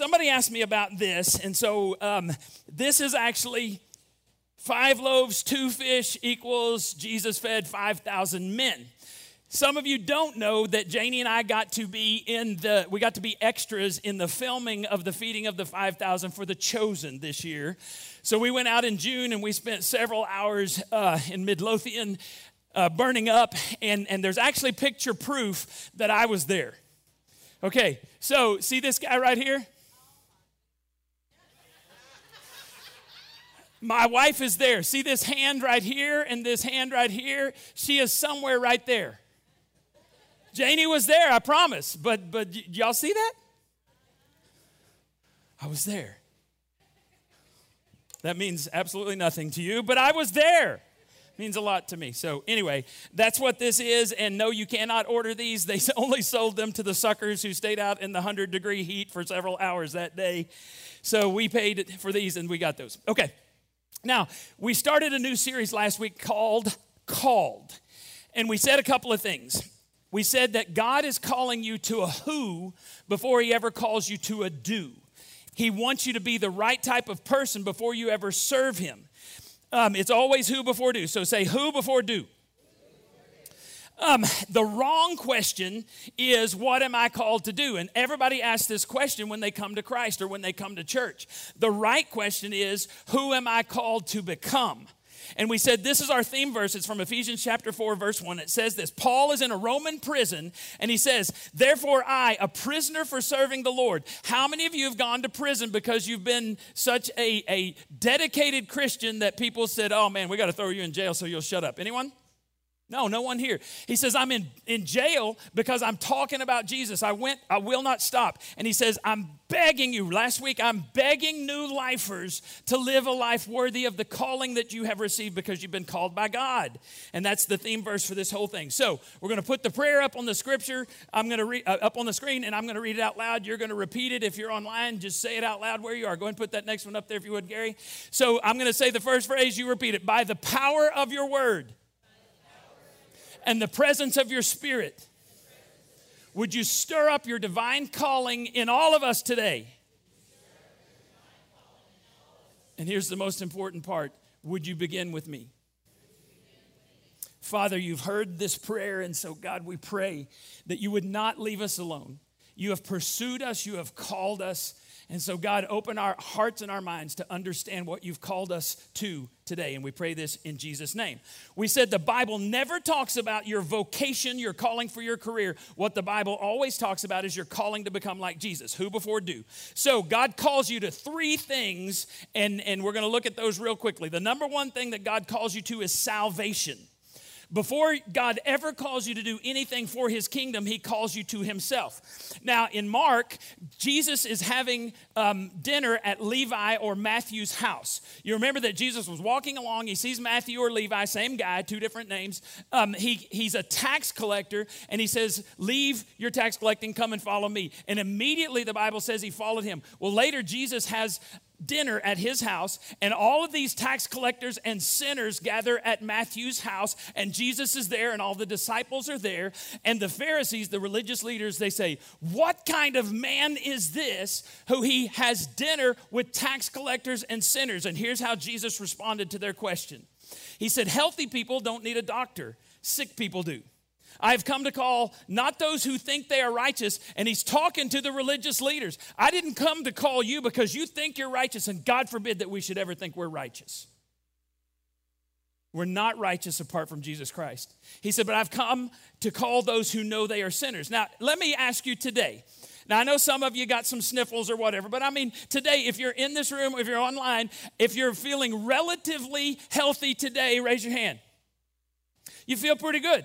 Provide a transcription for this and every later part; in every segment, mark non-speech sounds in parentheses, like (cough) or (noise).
somebody asked me about this, and so um, this is actually five loaves, two fish equals Jesus fed 5,000 men. Some of you don't know that Janie and I got to be in the we got to be extras in the filming of the feeding of the 5000 for the chosen this year. So we went out in June and we spent several hours uh, in Midlothian uh, burning up and and there's actually picture proof that I was there. Okay. So see this guy right here? My wife is there. See this hand right here and this hand right here? She is somewhere right there. Janie was there, I promise. But but y'all see that? I was there. That means absolutely nothing to you, but I was there. Means a lot to me. So, anyway, that's what this is. And no, you cannot order these. They (laughs) only sold them to the suckers who stayed out in the 100 degree heat for several hours that day. So, we paid for these and we got those. Okay. Now, we started a new series last week called Called. And we said a couple of things. We said that God is calling you to a who before he ever calls you to a do. He wants you to be the right type of person before you ever serve him. Um, it's always who before do. So say who before do. Um, the wrong question is, What am I called to do? And everybody asks this question when they come to Christ or when they come to church. The right question is, Who am I called to become? And we said this is our theme verse. It's from Ephesians chapter 4, verse 1. It says this Paul is in a Roman prison, and he says, Therefore, I, a prisoner for serving the Lord. How many of you have gone to prison because you've been such a, a dedicated Christian that people said, Oh man, we got to throw you in jail so you'll shut up? Anyone? No, no one here. He says, I'm in, in jail because I'm talking about Jesus. I went, I will not stop. And he says, I'm begging you. Last week, I'm begging new lifers to live a life worthy of the calling that you have received because you've been called by God. And that's the theme verse for this whole thing. So we're going to put the prayer up on the scripture. I'm going to read uh, up on the screen and I'm going to read it out loud. You're going to repeat it. If you're online, just say it out loud where you are. Go ahead and put that next one up there if you would, Gary. So I'm going to say the first phrase, you repeat it. By the power of your word and the presence of your spirit. Would you stir up your divine calling in all of us today? And here's the most important part Would you begin with me? Father, you've heard this prayer, and so God, we pray that you would not leave us alone. You have pursued us, you have called us, and so, God, open our hearts and our minds to understand what you've called us to today. And we pray this in Jesus' name. We said the Bible never talks about your vocation, your calling for your career. What the Bible always talks about is your calling to become like Jesus. Who before do? So, God calls you to three things, and, and we're going to look at those real quickly. The number one thing that God calls you to is salvation. Before God ever calls you to do anything for his kingdom, he calls you to himself. Now, in Mark, Jesus is having um, dinner at Levi or Matthew's house. You remember that Jesus was walking along, he sees Matthew or Levi, same guy, two different names. Um, he, he's a tax collector, and he says, Leave your tax collecting, come and follow me. And immediately the Bible says he followed him. Well, later, Jesus has dinner at his house, and all of these tax collectors and sinners gather at Matthew's house, and Jesus is there, and all the disciples are there. And the Pharisees, the religious leaders, they say, What kind of man is this who he has dinner with tax collectors and sinners? And here's how Jesus responded to their question He said, Healthy people don't need a doctor, sick people do. I have come to call not those who think they are righteous, and he's talking to the religious leaders. I didn't come to call you because you think you're righteous, and God forbid that we should ever think we're righteous. We're not righteous apart from Jesus Christ. He said, But I've come to call those who know they are sinners. Now, let me ask you today. Now, I know some of you got some sniffles or whatever, but I mean, today, if you're in this room, if you're online, if you're feeling relatively healthy today, raise your hand. You feel pretty good.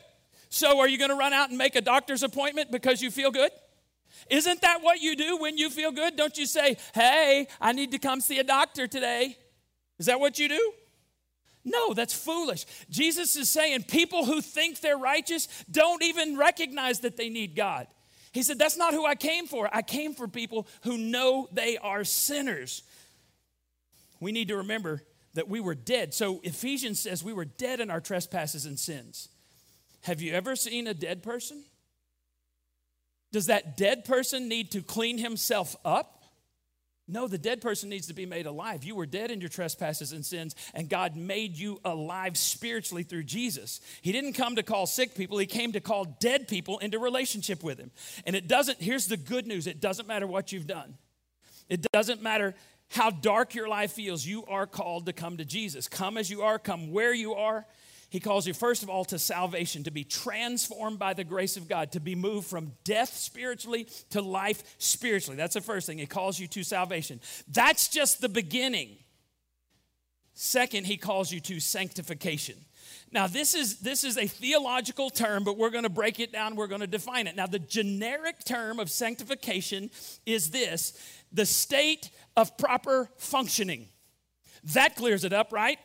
So, are you going to run out and make a doctor's appointment because you feel good? Isn't that what you do when you feel good? Don't you say, Hey, I need to come see a doctor today? Is that what you do? No, that's foolish. Jesus is saying people who think they're righteous don't even recognize that they need God. He said, That's not who I came for. I came for people who know they are sinners. We need to remember that we were dead. So Ephesians says we were dead in our trespasses and sins. Have you ever seen a dead person? Does that dead person need to clean himself up? No, the dead person needs to be made alive. You were dead in your trespasses and sins, and God made you alive spiritually through Jesus. He didn't come to call sick people, He came to call dead people into relationship with Him. And it doesn't, here's the good news it doesn't matter what you've done, it doesn't matter how dark your life feels. You are called to come to Jesus. Come as you are, come where you are. He calls you, first of all, to salvation, to be transformed by the grace of God, to be moved from death spiritually to life spiritually. That's the first thing. He calls you to salvation. That's just the beginning. Second, he calls you to sanctification. Now, this is, this is a theological term, but we're going to break it down. We're going to define it. Now, the generic term of sanctification is this the state of proper functioning. That clears it up, right?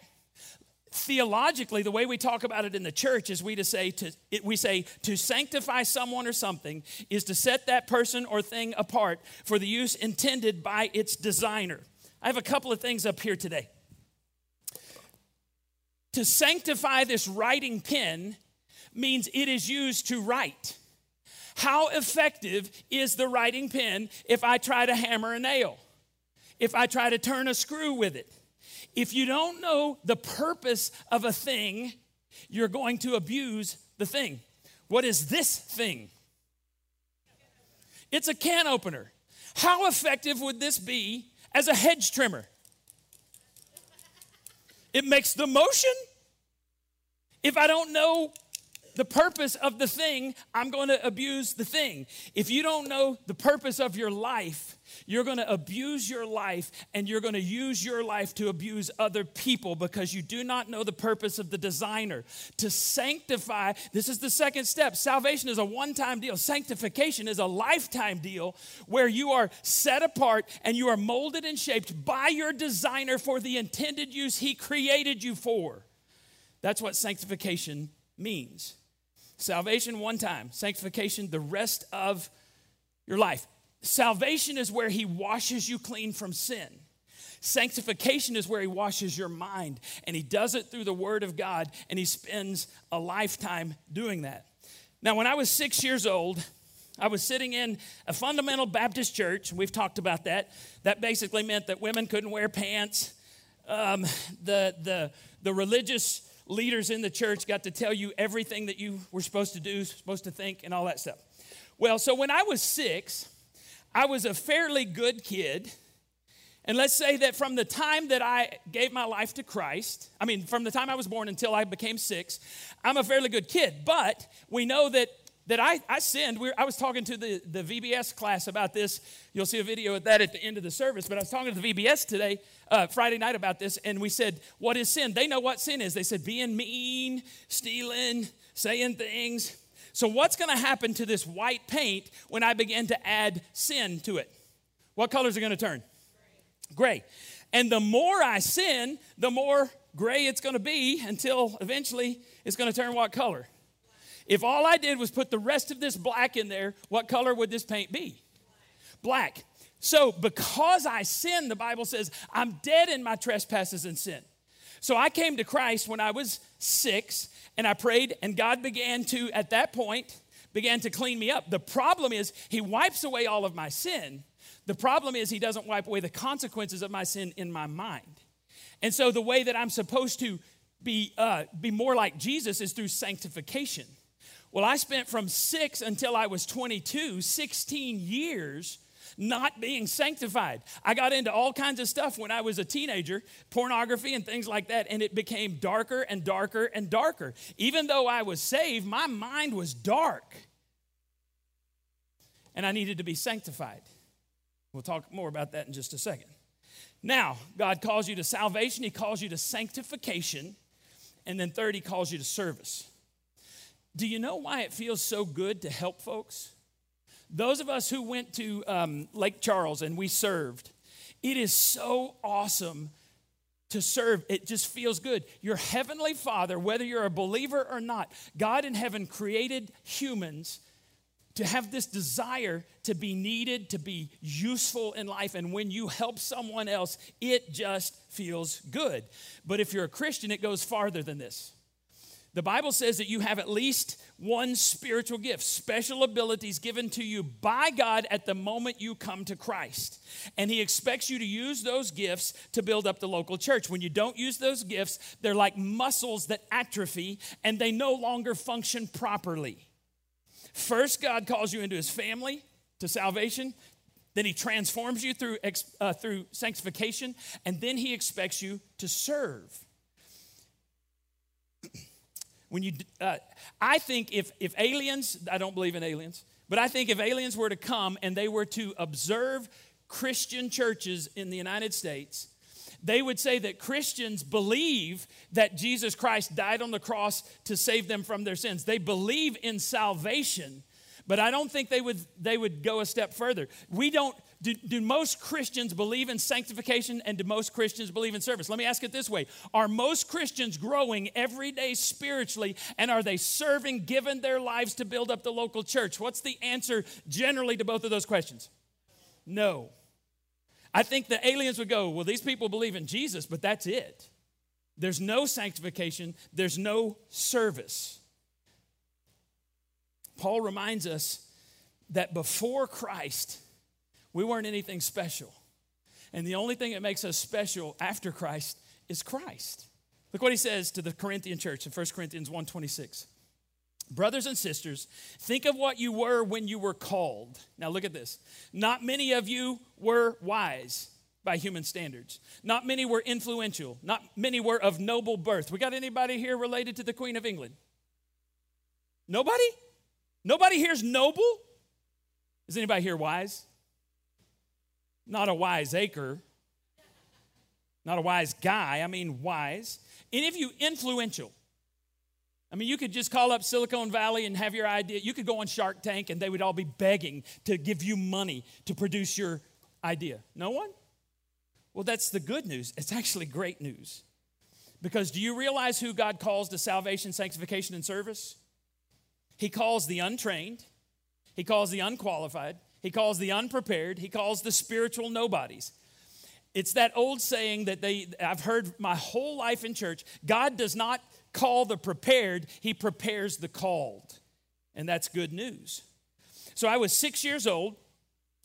Theologically the way we talk about it in the church is we to say to we say to sanctify someone or something is to set that person or thing apart for the use intended by its designer. I have a couple of things up here today. To sanctify this writing pen means it is used to write. How effective is the writing pen if i try to hammer a nail? If i try to turn a screw with it if you don't know the purpose of a thing, you're going to abuse the thing. What is this thing? It's a can opener. How effective would this be as a hedge trimmer? It makes the motion. If I don't know the purpose of the thing, I'm going to abuse the thing. If you don't know the purpose of your life, you're going to abuse your life and you're going to use your life to abuse other people because you do not know the purpose of the designer. To sanctify, this is the second step. Salvation is a one time deal, sanctification is a lifetime deal where you are set apart and you are molded and shaped by your designer for the intended use he created you for. That's what sanctification means. Salvation one time, sanctification the rest of your life. Salvation is where He washes you clean from sin. Sanctification is where He washes your mind, and He does it through the Word of God, and He spends a lifetime doing that. Now, when I was six years old, I was sitting in a fundamental Baptist church, and we've talked about that. That basically meant that women couldn't wear pants. Um, the, the, the religious leaders in the church got to tell you everything that you were supposed to do, supposed to think, and all that stuff. Well, so when I was six, I was a fairly good kid. And let's say that from the time that I gave my life to Christ, I mean, from the time I was born until I became six, I'm a fairly good kid. But we know that that I, I sinned. We I was talking to the, the VBS class about this. You'll see a video of that at the end of the service. But I was talking to the VBS today, uh, Friday night, about this, and we said, What is sin? They know what sin is. They said, Being mean, stealing, saying things. So, what's going to happen to this white paint when I begin to add sin to it? What colors are going to turn? Gray. And the more I sin, the more gray it's going to be until eventually it's going to turn what color? If all I did was put the rest of this black in there, what color would this paint be? Black. So, because I sinned, the Bible says, I'm dead in my trespasses and sin. So, I came to Christ when I was six, and I prayed, and God began to, at that point, began to clean me up. The problem is, He wipes away all of my sin. The problem is, He doesn't wipe away the consequences of my sin in my mind. And so, the way that I'm supposed to be, uh, be more like Jesus is through sanctification. Well, I spent from six until I was 22, 16 years not being sanctified. I got into all kinds of stuff when I was a teenager, pornography and things like that, and it became darker and darker and darker. Even though I was saved, my mind was dark. And I needed to be sanctified. We'll talk more about that in just a second. Now, God calls you to salvation, He calls you to sanctification, and then third, He calls you to service. Do you know why it feels so good to help folks? Those of us who went to um, Lake Charles and we served, it is so awesome to serve. It just feels good. Your heavenly Father, whether you're a believer or not, God in heaven created humans to have this desire to be needed, to be useful in life. And when you help someone else, it just feels good. But if you're a Christian, it goes farther than this. The Bible says that you have at least one spiritual gift, special abilities given to you by God at the moment you come to Christ. And He expects you to use those gifts to build up the local church. When you don't use those gifts, they're like muscles that atrophy and they no longer function properly. First, God calls you into His family to salvation. Then he transforms you through, uh, through sanctification, and then he expects you to serve. When you, uh, I think if, if aliens, I don't believe in aliens, but I think if aliens were to come and they were to observe Christian churches in the United States, they would say that Christians believe that Jesus Christ died on the cross to save them from their sins. They believe in salvation, but I don't think they would, they would go a step further. We don't, do, do most Christians believe in sanctification and do most Christians believe in service? Let me ask it this way Are most Christians growing every day spiritually and are they serving, given their lives to build up the local church? What's the answer generally to both of those questions? No. I think the aliens would go, Well, these people believe in Jesus, but that's it. There's no sanctification, there's no service. Paul reminds us that before Christ, we weren't anything special. And the only thing that makes us special after Christ is Christ. Look what he says to the Corinthian church in 1 Corinthians 1:26. Brothers and sisters, think of what you were when you were called. Now look at this. Not many of you were wise by human standards. Not many were influential. Not many were of noble birth. We got anybody here related to the Queen of England? Nobody? Nobody here's noble? Is anybody here wise? Not a wise acre. Not a wise guy, I mean wise. Any of you influential? I mean, you could just call up Silicon Valley and have your idea. You could go on Shark Tank and they would all be begging to give you money to produce your idea. No one? Well, that's the good news. It's actually great news. Because do you realize who God calls to salvation, sanctification, and service? He calls the untrained, he calls the unqualified, he calls the unprepared, he calls the spiritual nobodies. It's that old saying that they I've heard my whole life in church, God does not call the prepared, he prepares the called. And that's good news. So I was 6 years old.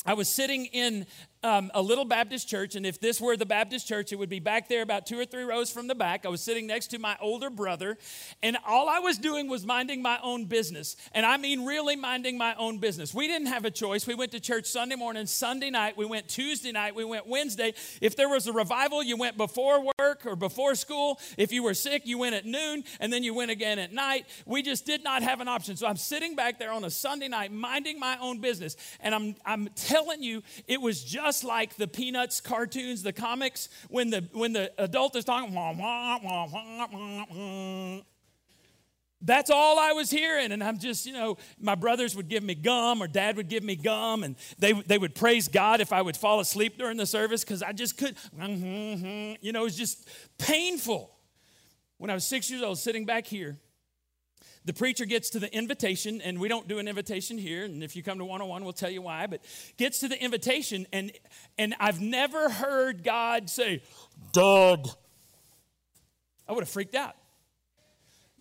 I was sitting in um, a little Baptist church, and if this were the Baptist church, it would be back there about two or three rows from the back. I was sitting next to my older brother, and all I was doing was minding my own business. And I mean, really minding my own business. We didn't have a choice. We went to church Sunday morning, Sunday night, we went Tuesday night, we went Wednesday. If there was a revival, you went before work or before school. If you were sick, you went at noon, and then you went again at night. We just did not have an option. So I'm sitting back there on a Sunday night, minding my own business. And I'm, I'm telling you, it was just just like the Peanuts cartoons, the comics, when the when the adult is talking. Wah, wah, wah, that's all I was hearing. And I'm just, you know, my brothers would give me gum or dad would give me gum and they, they would praise God if I would fall asleep during the service because I just could, you know, it was just painful. When I was six years old, sitting back here, the preacher gets to the invitation, and we don't do an invitation here. And if you come to one on one, we'll tell you why. But gets to the invitation, and and I've never heard God say, "Doug." I would have freaked out.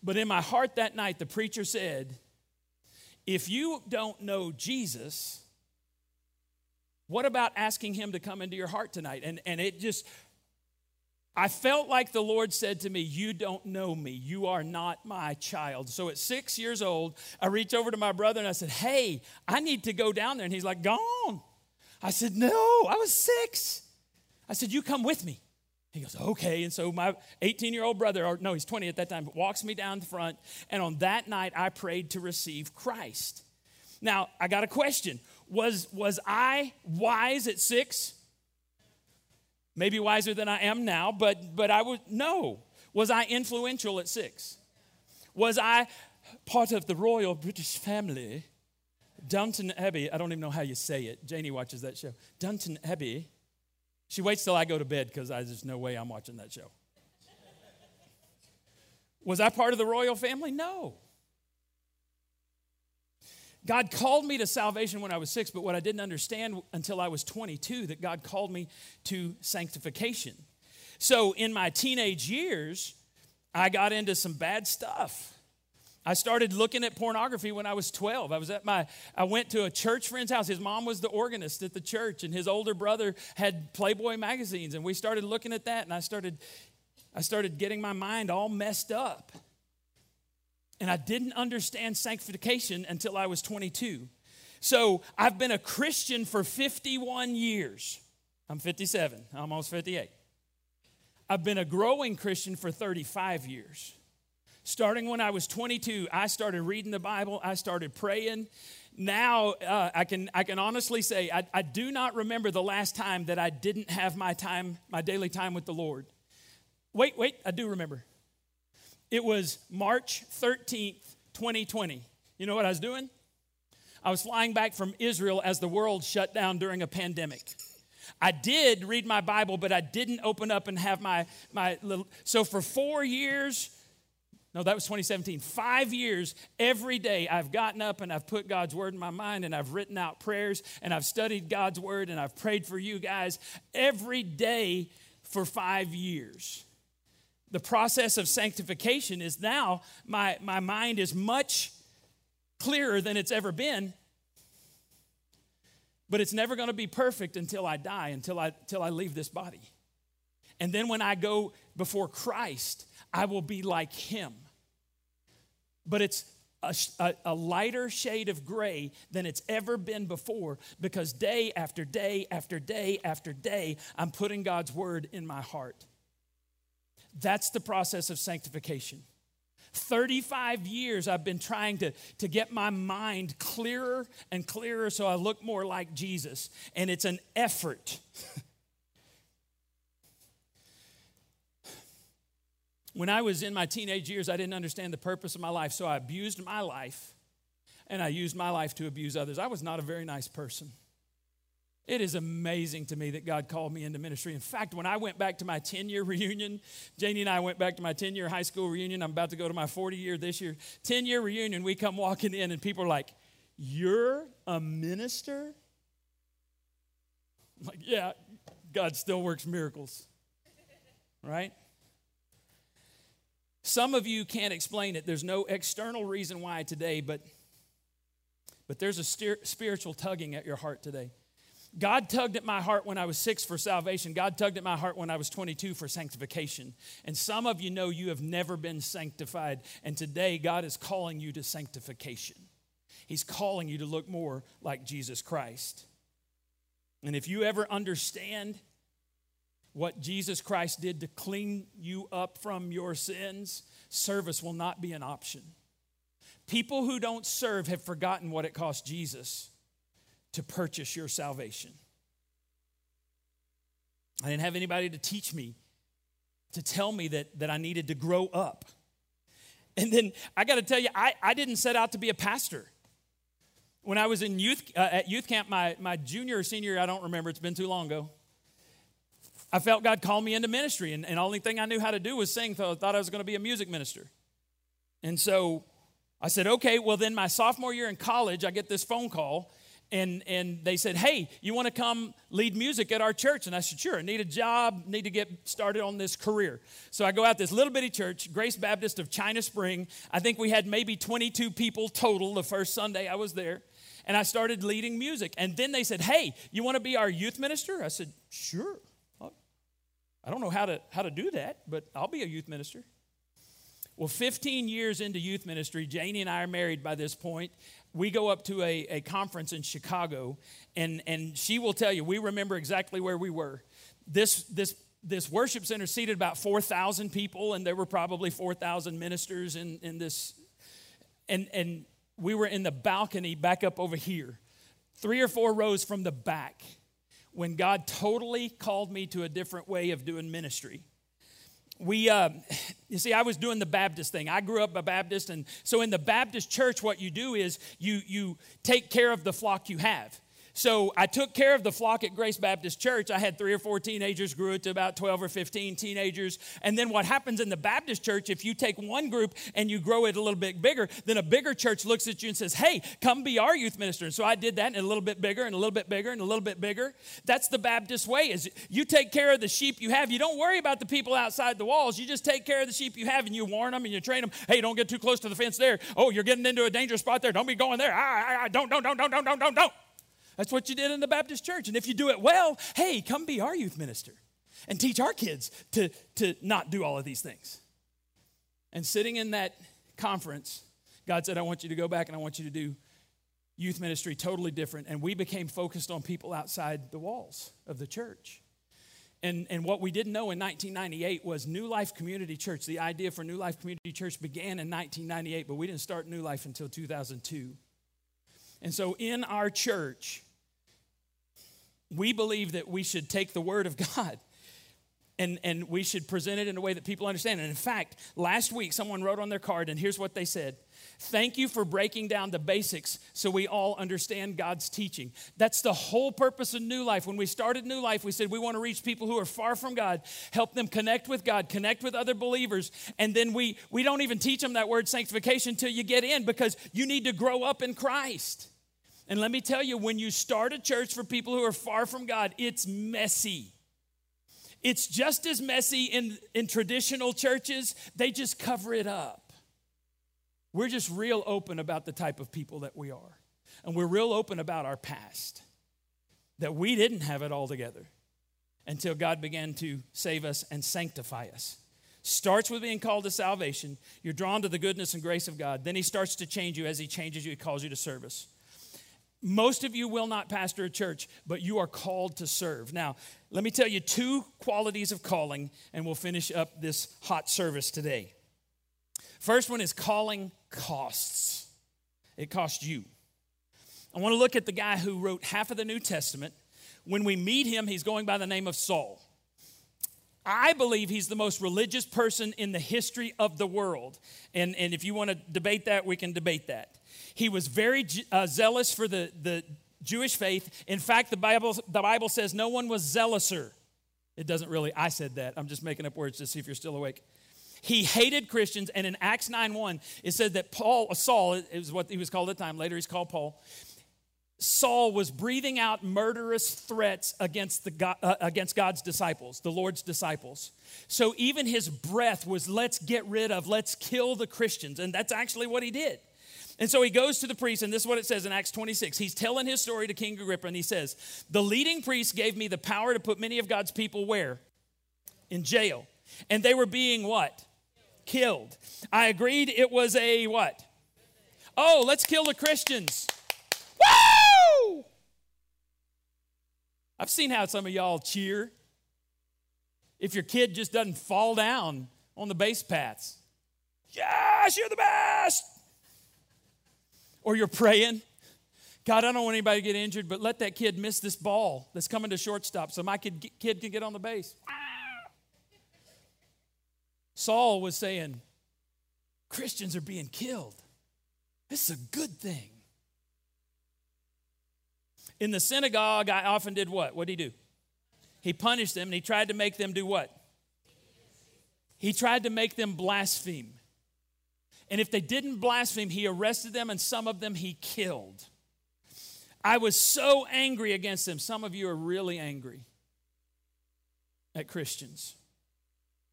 But in my heart that night, the preacher said, "If you don't know Jesus." What about asking him to come into your heart tonight? And, and it just I felt like the Lord said to me, You don't know me. You are not my child. So at six years old, I reached over to my brother and I said, Hey, I need to go down there. And he's like, Gone. I said, No, I was six. I said, You come with me. He goes, Okay. And so my 18 year old brother, or no, he's 20 at that time, walks me down the front. And on that night, I prayed to receive Christ. Now, I got a question. Was, was I wise at six? Maybe wiser than I am now, but, but I would know. Was I influential at six? Was I part of the royal British family? Downton Abbey, I don't even know how you say it. Janie watches that show. Downton Abbey. She waits till I go to bed because there's no way I'm watching that show. Was I part of the royal family? No. God called me to salvation when I was six, but what I didn't understand until I was 22 that God called me to sanctification. So in my teenage years, I got into some bad stuff. I started looking at pornography when I was 12. I was at my I went to a church friend's house. His mom was the organist at the church and his older brother had Playboy magazines and we started looking at that and I started I started getting my mind all messed up. And I didn't understand sanctification until I was 22. So, I've been a Christian for 51 years. I'm 57, almost 58. I've been a growing Christian for 35 years. Starting when I was 22, I started reading the Bible, I started praying. Now, uh, I, can, I can honestly say, I, I do not remember the last time that I didn't have my time, my daily time with the Lord. Wait, wait, I do remember. It was March 13th, 2020. You know what I was doing? I was flying back from Israel as the world shut down during a pandemic. I did read my Bible, but I didn't open up and have my, my little. So for four years, no, that was 2017. Five years, every day, I've gotten up and I've put God's word in my mind and I've written out prayers and I've studied God's word and I've prayed for you guys every day for five years. The process of sanctification is now my, my mind is much clearer than it's ever been. But it's never going to be perfect until I die, until I, until I leave this body. And then when I go before Christ, I will be like him but it's a, a, a, lighter shade of gray than it's ever been before because day after day after day after day, I'm putting God's word in my heart. That's the process of sanctification. 35 years I've been trying to, to get my mind clearer and clearer so I look more like Jesus. And it's an effort. (laughs) When I was in my teenage years, I didn't understand the purpose of my life, so I abused my life and I used my life to abuse others. I was not a very nice person. It is amazing to me that God called me into ministry. In fact, when I went back to my 10 year (laughs) reunion, Janie and I went back to my 10 year high school reunion. I'm about to go to my 40 year this year. 10 year reunion, we come walking in, and people are like, You're a minister? I'm like, yeah, God still works miracles, right? Some of you can't explain it. There's no external reason why today, but, but there's a spiritual tugging at your heart today. God tugged at my heart when I was six for salvation. God tugged at my heart when I was 22 for sanctification. And some of you know you have never been sanctified. And today, God is calling you to sanctification. He's calling you to look more like Jesus Christ. And if you ever understand what Jesus Christ did to clean you up from your sins, service will not be an option. People who don't serve have forgotten what it cost Jesus to purchase your salvation. I didn't have anybody to teach me, to tell me that, that I needed to grow up. And then I got to tell you, I, I didn't set out to be a pastor. When I was in youth, uh, at youth camp, my, my junior or senior, I don't remember, it's been too long ago. I felt God call me into ministry, and, and the only thing I knew how to do was sing, so I thought I was going to be a music minister. And so I said, okay, well, then my sophomore year in college, I get this phone call, and, and they said, hey, you want to come lead music at our church? And I said, sure, I need a job, need to get started on this career. So I go out this little bitty church, Grace Baptist of China Spring. I think we had maybe 22 people total the first Sunday I was there. And I started leading music. And then they said, hey, you want to be our youth minister? I said, sure. Oh, I don't know how to, how to do that, but I'll be a youth minister. Well, 15 years into youth ministry, Janie and I are married by this point. We go up to a, a conference in Chicago, and, and she will tell you, we remember exactly where we were. This, this, this worship center seated about 4,000 people, and there were probably 4,000 ministers in, in this. And, and we were in the balcony back up over here, three or four rows from the back when God totally called me to a different way of doing ministry. We, uh, (sighs) you see, I was doing the Baptist thing. I grew up a Baptist, and so in the Baptist church, what you do is you you take care of the flock you have. So I took care of the flock at Grace Baptist Church. I had three or four teenagers, grew it to about 12 or 15 teenagers. And then what happens in the Baptist church, if you take one group and you grow it a little bit bigger, then a bigger church looks at you and says, hey, come be our youth minister. And so I did that and a little bit bigger and a little bit bigger and a little bit bigger. That's the Baptist way is you take care of the sheep you have. You don't worry about the people outside the walls. You just take care of the sheep you have and you warn them and you train them. Hey, don't get too close to the fence there. Oh, you're getting into a dangerous spot there. Don't be going there. Ah, ah, ah, don't, don't, don't, don't, don't, don't, don't. That's what you did in the Baptist church. And if you do it well, hey, come be our youth minister and teach our kids to, to not do all of these things. And sitting in that conference, God said, I want you to go back and I want you to do youth ministry totally different. And we became focused on people outside the walls of the church. And, and what we didn't know in 1998 was New Life Community Church. The idea for New Life Community Church began in 1998, but we didn't start New Life until 2002. And so in our church, we believe that we should take the Word of (laughs) God and, and we should present it in a way that people understand. And in fact, last week someone wrote on their card, and here's what they said Thank you for breaking down the basics so we all understand God's teaching. That's the whole purpose of New Life. When we started New Life, we said we want to reach people who are far from God, help them connect with God, connect with other believers. And then we, we don't even teach them that word sanctification until you get in because you need to grow up in Christ. And let me tell you, when you start a church for people who are far from God, it's messy. It's just as messy in, in traditional churches, they just cover it up. We're just real open about the type of people that we are. And we're real open about our past, that we didn't have it all together until God began to save us and sanctify us. Starts with being called to salvation. You're drawn to the goodness and grace of God. Then He starts to change you. As He changes you, He calls you to service. Most of you will not pastor a church, but you are called to serve. Now, let me tell you two qualities of calling, and we'll finish up this hot service today. First one is calling costs, it costs you. I want to look at the guy who wrote half of the New Testament. When we meet him, he's going by the name of Saul. I believe he's the most religious person in the history of the world. And, and if you want to debate that, we can debate that. He was very uh, zealous for the, the Jewish faith. In fact, the Bible, the Bible says no one was zealouser. It doesn't really, I said that. I'm just making up words to see if you're still awake. He hated Christians, and in Acts 9 1, it said that Paul, uh, Saul, is what he was called at the time, later he's called Paul. Saul was breathing out murderous threats against, the God, uh, against God's disciples, the Lord's disciples. So even his breath was, let's get rid of, let's kill the Christians. And that's actually what he did. And so he goes to the priest, and this is what it says in Acts 26. He's telling his story to King Agrippa, and he says, The leading priest gave me the power to put many of God's people where? In jail. And they were being what? Killed. I agreed it was a what? Oh, let's kill the Christians. Woo! I've seen how some of y'all cheer if your kid just doesn't fall down on the base paths. Yes, you're the best or you're praying, God, I don't want anybody to get injured, but let that kid miss this ball that's coming to shortstop so my kid, kid can get on the base. Saul was saying, Christians are being killed. This is a good thing. In the synagogue, I often did what? What did he do? He punished them and he tried to make them do what? He tried to make them blaspheme. And if they didn't blaspheme, he arrested them and some of them he killed. I was so angry against them. Some of you are really angry at Christians.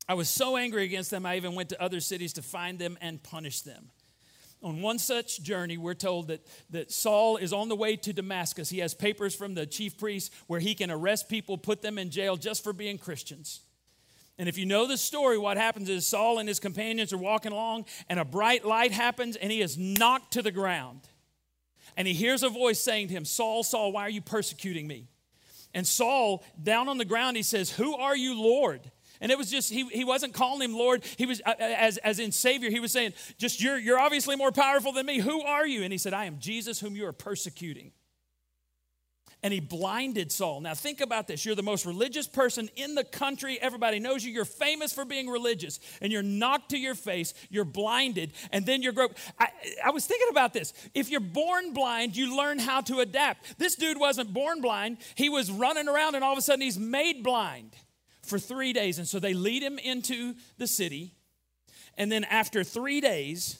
I was so angry against them, I even went to other cities to find them and punish them. On one such journey, we're told that, that Saul is on the way to Damascus. He has papers from the chief priest where he can arrest people, put them in jail just for being Christians. And if you know the story, what happens is Saul and his companions are walking along, and a bright light happens, and he is knocked to the ground. And he hears a voice saying to him, Saul, Saul, why are you persecuting me? And Saul, down on the ground, he says, Who are you, Lord? And it was just, he, he wasn't calling him Lord. He was, uh, uh, as, as in Savior, he was saying, Just you're, you're obviously more powerful than me. Who are you? And he said, I am Jesus whom you are persecuting. And he blinded Saul. Now, think about this. You're the most religious person in the country. Everybody knows you. You're famous for being religious, and you're knocked to your face. You're blinded, and then you're groped. I, I was thinking about this. If you're born blind, you learn how to adapt. This dude wasn't born blind, he was running around, and all of a sudden, he's made blind for three days. And so they lead him into the city, and then after three days,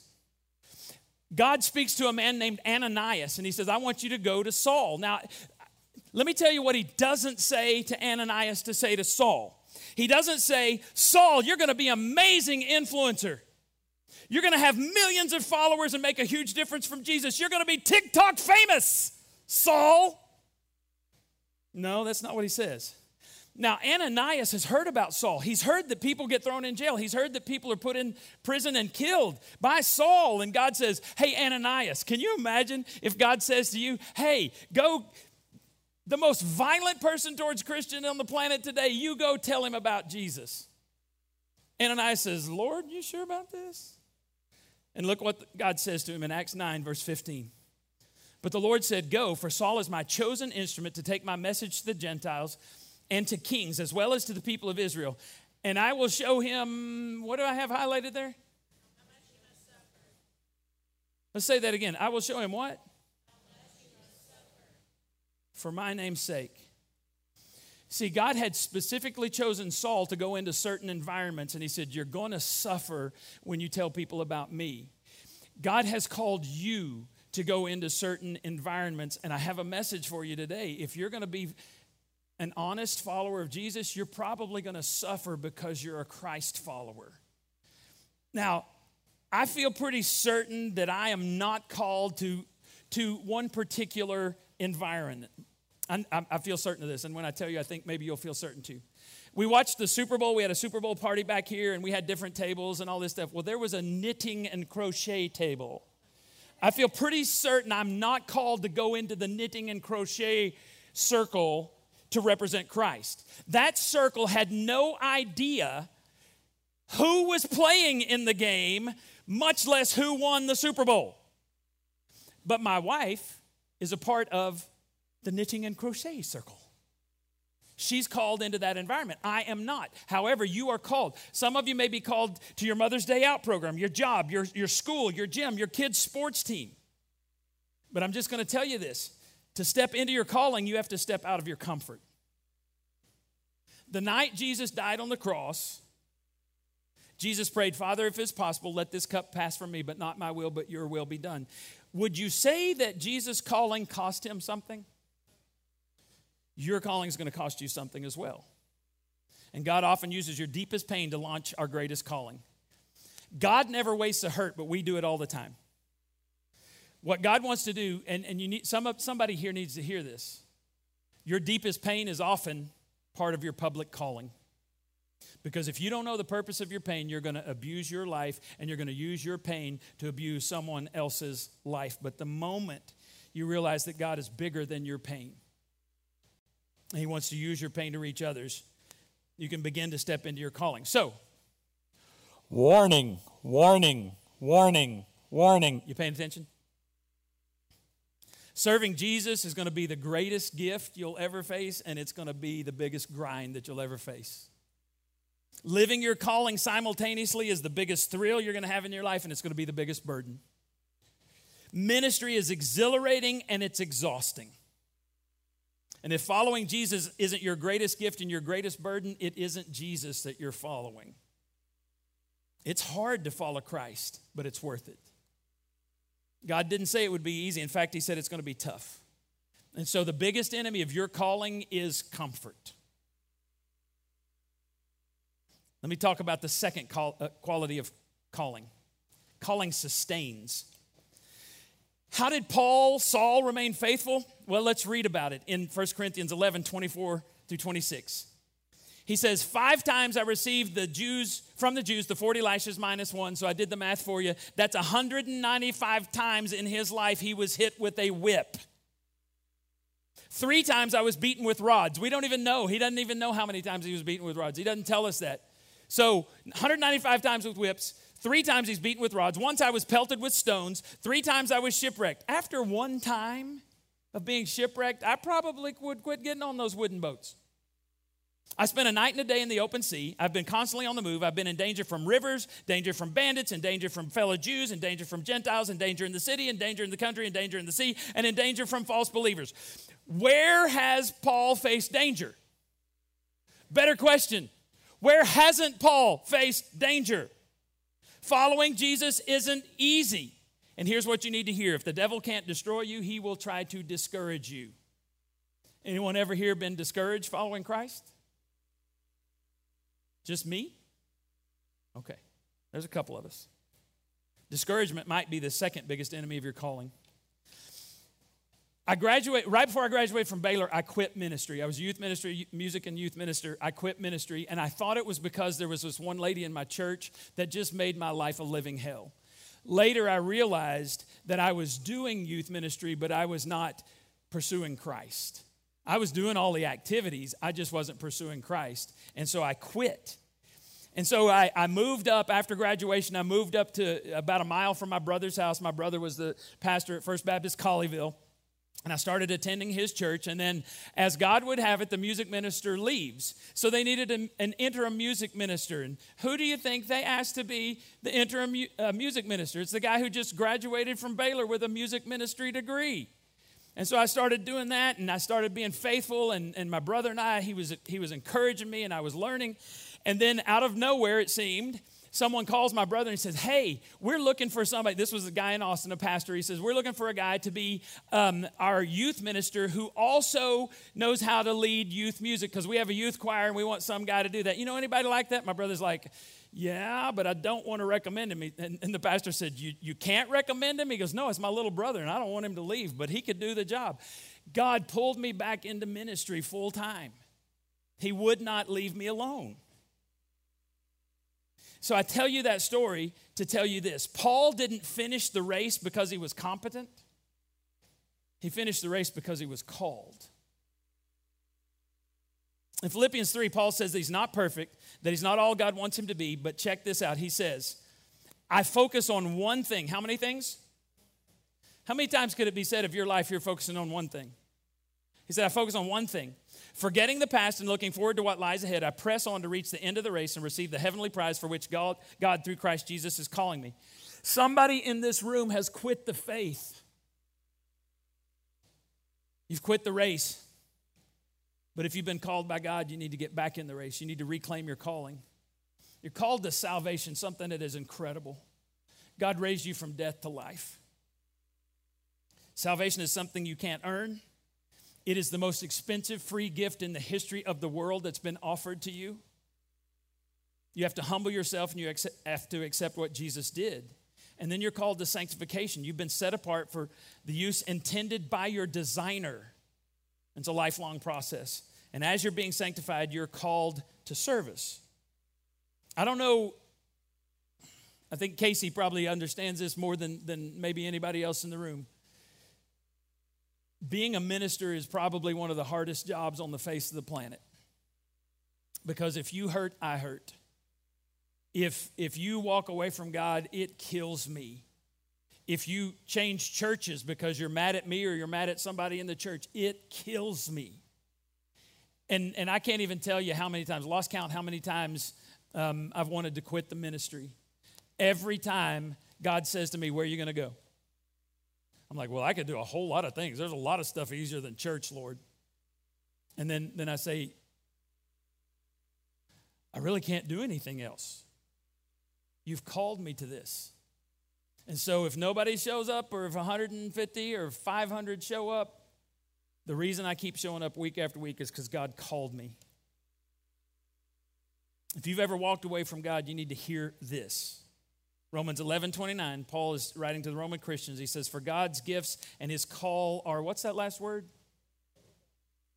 God speaks to a man named Ananias, and he says, I want you to go to Saul. Now, let me tell you what he doesn't say to Ananias to say to Saul. He doesn't say, Saul, you're going to be amazing influencer. You're going to have millions of followers and make a huge difference from Jesus. You're going to be TikTok famous, Saul. No, that's not what he says. Now, Ananias has heard about Saul. He's heard that people get thrown in jail. He's heard that people are put in prison and killed by Saul. And God says, Hey, Ananias, can you imagine if God says to you, Hey, go, the most violent person towards Christian on the planet today, you go tell him about Jesus. Ananias says, Lord, you sure about this? And look what God says to him in Acts 9, verse 15. But the Lord said, Go, for Saul is my chosen instrument to take my message to the Gentiles and to kings as well as to the people of Israel. And I will show him, what do I have highlighted there? Let's say that again. I will show him what? For my name's sake. See, God had specifically chosen Saul to go into certain environments, and he said, You're going to suffer when you tell people about me. God has called you to go into certain environments, and I have a message for you today. If you're going to be an honest follower of Jesus, you're probably going to suffer because you're a Christ follower. Now, I feel pretty certain that I am not called to, to one particular environment. I, I feel certain of this, and when I tell you, I think maybe you'll feel certain too. We watched the Super Bowl. We had a Super Bowl party back here, and we had different tables and all this stuff. Well, there was a knitting and crochet table. I feel pretty certain I'm not called to go into the knitting and crochet circle to represent Christ. That circle had no idea who was playing in the game, much less who won the Super Bowl. But my wife is a part of the knitting and crochet circle. She's called into that environment. I am not. However, you are called. Some of you may be called to your Mother's Day Out program, your job, your, your school, your gym, your kids' sports team. But I'm just going to tell you this to step into your calling, you have to step out of your comfort. The night Jesus died on the cross, Jesus prayed, Father, if it's possible, let this cup pass from me, but not my will, but your will be done. Would you say that Jesus' calling cost him something? Your calling is going to cost you something as well. And God often uses your deepest pain to launch our greatest calling. God never wastes a hurt, but we do it all the time. What God wants to do, and, and you need some somebody here needs to hear this. Your deepest pain is often part of your public calling. Because if you don't know the purpose of your pain, you're going to abuse your life and you're going to use your pain to abuse someone else's life. But the moment you realize that God is bigger than your pain, He wants to use your pain to reach others, you can begin to step into your calling. So, warning, warning, warning, warning. You paying attention? Serving Jesus is going to be the greatest gift you'll ever face, and it's going to be the biggest grind that you'll ever face. Living your calling simultaneously is the biggest thrill you're going to have in your life, and it's going to be the biggest burden. Ministry is exhilarating and it's exhausting. And if following Jesus isn't your greatest gift and your greatest burden, it isn't Jesus that you're following. It's hard to follow Christ, but it's worth it. God didn't say it would be easy. In fact, He said it's going to be tough. And so the biggest enemy of your calling is comfort. Let me talk about the second uh, quality of calling calling sustains. How did Paul, Saul remain faithful? Well, let's read about it in 1 Corinthians 11 24 through 26. He says, Five times I received the Jews from the Jews, the 40 lashes minus one. So I did the math for you. That's 195 times in his life he was hit with a whip. Three times I was beaten with rods. We don't even know. He doesn't even know how many times he was beaten with rods. He doesn't tell us that. So 195 times with whips. Three times he's beaten with rods. Once I was pelted with stones. Three times I was shipwrecked. After one time, of being shipwrecked, I probably would quit getting on those wooden boats. I spent a night and a day in the open sea. I've been constantly on the move. I've been in danger from rivers, danger from bandits, in danger from fellow Jews, in danger from Gentiles, in danger in the city, in danger in the country, in danger in the sea, and in danger from false believers. Where has Paul faced danger? Better question Where hasn't Paul faced danger? Following Jesus isn't easy. And here's what you need to hear if the devil can't destroy you, he will try to discourage you. Anyone ever here been discouraged following Christ? Just me? Okay, there's a couple of us. Discouragement might be the second biggest enemy of your calling. I graduate right before I graduated from Baylor, I quit ministry. I was youth ministry, music and youth minister. I quit ministry, and I thought it was because there was this one lady in my church that just made my life a living hell. Later, I realized that I was doing youth ministry, but I was not pursuing Christ. I was doing all the activities, I just wasn't pursuing Christ. And so I quit. And so I, I, moved up after graduation. I moved up to about a mile from my brother's house. My brother was the pastor at First Baptist Colleyville. And I started attending his church. And then, as God would have it, the music minister leaves. So they needed a, an interim music minister. And who do you think they asked to be the interim uh, music minister? It's the guy who just graduated from Baylor with a music ministry degree. And so I started doing that and I started being faithful. And, and my brother and I, he was, he was encouraging me and I was learning. And then out of nowhere, it seemed, someone calls my brother and says, Hey, we're looking for somebody. This was a guy in Austin, a pastor. He says, We're looking for a guy to be um, our youth minister who also knows how to lead youth music because we have a youth choir and we want some guy to do that. You know anybody like that? My brother's like, yeah, but I don't want to recommend him. And, and, the pastor said, you, you can't recommend him? He goes, No, it's my little brother, and I don't want him to leave, but he could do the job. God pulled me back into ministry full time. He would not leave me alone. So I tell you that story to tell you this Paul didn't finish the race because he was competent, he finished the race because he was called. In Philippians 3, Paul says that he's not perfect, that he's not all God wants him to be, but check this out. He says, I focus on one thing. How many things? How many times could it be said of your life you're focusing on one thing? He said, I focus on one thing. Forgetting the past and looking forward to what lies ahead, I press on to reach the end of the race and receive the heavenly prize for which God, God through Christ Jesus, is calling me. Somebody in this room has quit the faith. You've quit the race. But if you've been called by God, you need to get back in the race. You need to reclaim your calling. You're called to salvation, something that is incredible. God raised you from death to life. Salvation is something you can't earn. It is the most expensive free gift in the history of the world that's been offered to you. You have to humble yourself and you have to accept what Jesus did. And then you're called to sanctification. You've been set apart for the use intended by your designer. It's a lifelong process. And as you're being sanctified, you're called to service. I don't know, I think Casey probably understands this more than, than maybe anybody else in the room. Being a minister is probably one of the hardest jobs on the face of the planet. Because if you hurt, I hurt. If, if you walk away from God, it kills me if you change churches because you're mad at me or you're mad at somebody in the church, it kills me. And, and I can't even tell you how many times, lost count how many times um, I've wanted to quit the ministry. Every time God says to me, Where are you going to go? I'm like, Well, I could do a whole lot of things. There's a lot of stuff easier than church, Lord. And then, then I say, I really can't do anything else. You've called me to this. And so if nobody shows up, or if 150 or 500 show up, the reason I keep showing up week after week is because God called me. If you've ever walked away from God, you need to hear this. Romans 11, 29, Paul is writing to the Roman Christians. He says, For God's gifts and his call are, what's that last word?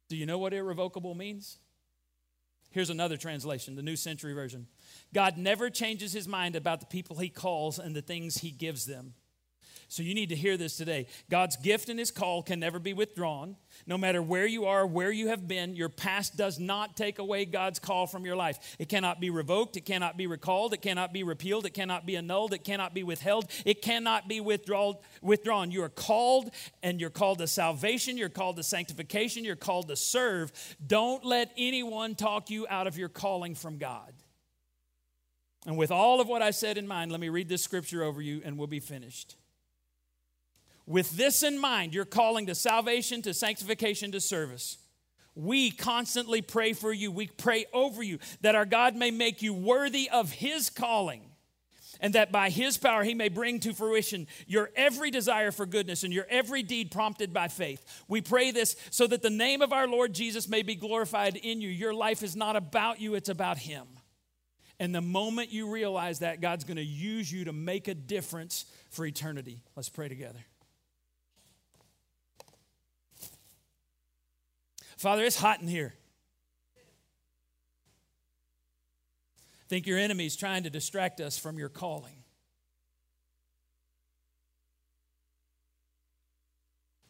Do you know what irrevocable means? Here's another translation, the New Century Version. God never changes his mind about the people he calls and the things he gives them. So you need to hear this today. God's gift and his call can never be withdrawn. No matter where you are, where you have been, your past does not take away God's call from your life. It cannot be revoked, it cannot be recalled, it cannot be repealed, it cannot be annulled, it cannot be withheld, it cannot be withdrawn. You are called and you're called to salvation, you're called to sanctification, you're called to serve. Don't let anyone talk you out of your calling from God. And with all of what I said in mind, let me read this scripture over you and we'll be finished. With this in mind, you're calling to salvation, to sanctification, to service. We constantly pray for you. We pray over you that our God may make you worthy of His calling and that by His power He may bring to fruition your every desire for goodness and your every deed prompted by faith. We pray this so that the name of our Lord Jesus may be glorified in you. Your life is not about you, it's about Him. And the moment you realize that, God's going to use you to make a difference for eternity. Let's pray together. Father, it's hot in here. I think your enemy's trying to distract us from your calling.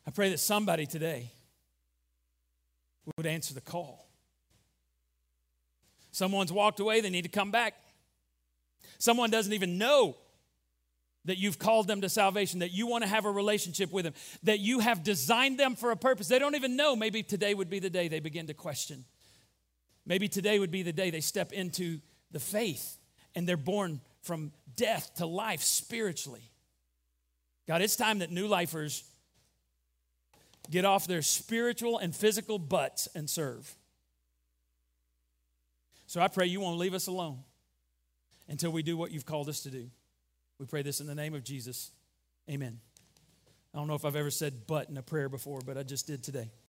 I pray that somebody today would answer the call. Someone's walked away, they need to come back. Someone doesn't even know that you've called them to salvation, that you want to have a relationship with them, that you have designed them for a purpose. They don't even know. Maybe today would be the day they begin to question. Maybe today would be the day they step into the faith and they're born from death to life spiritually. God, it's time that new lifers get off their spiritual and physical butts and serve. So I pray you won't leave us alone until we do what you've called us to do. We pray this in the name of Jesus. Amen. I don't know if I've ever said but in a prayer before, but I just did today.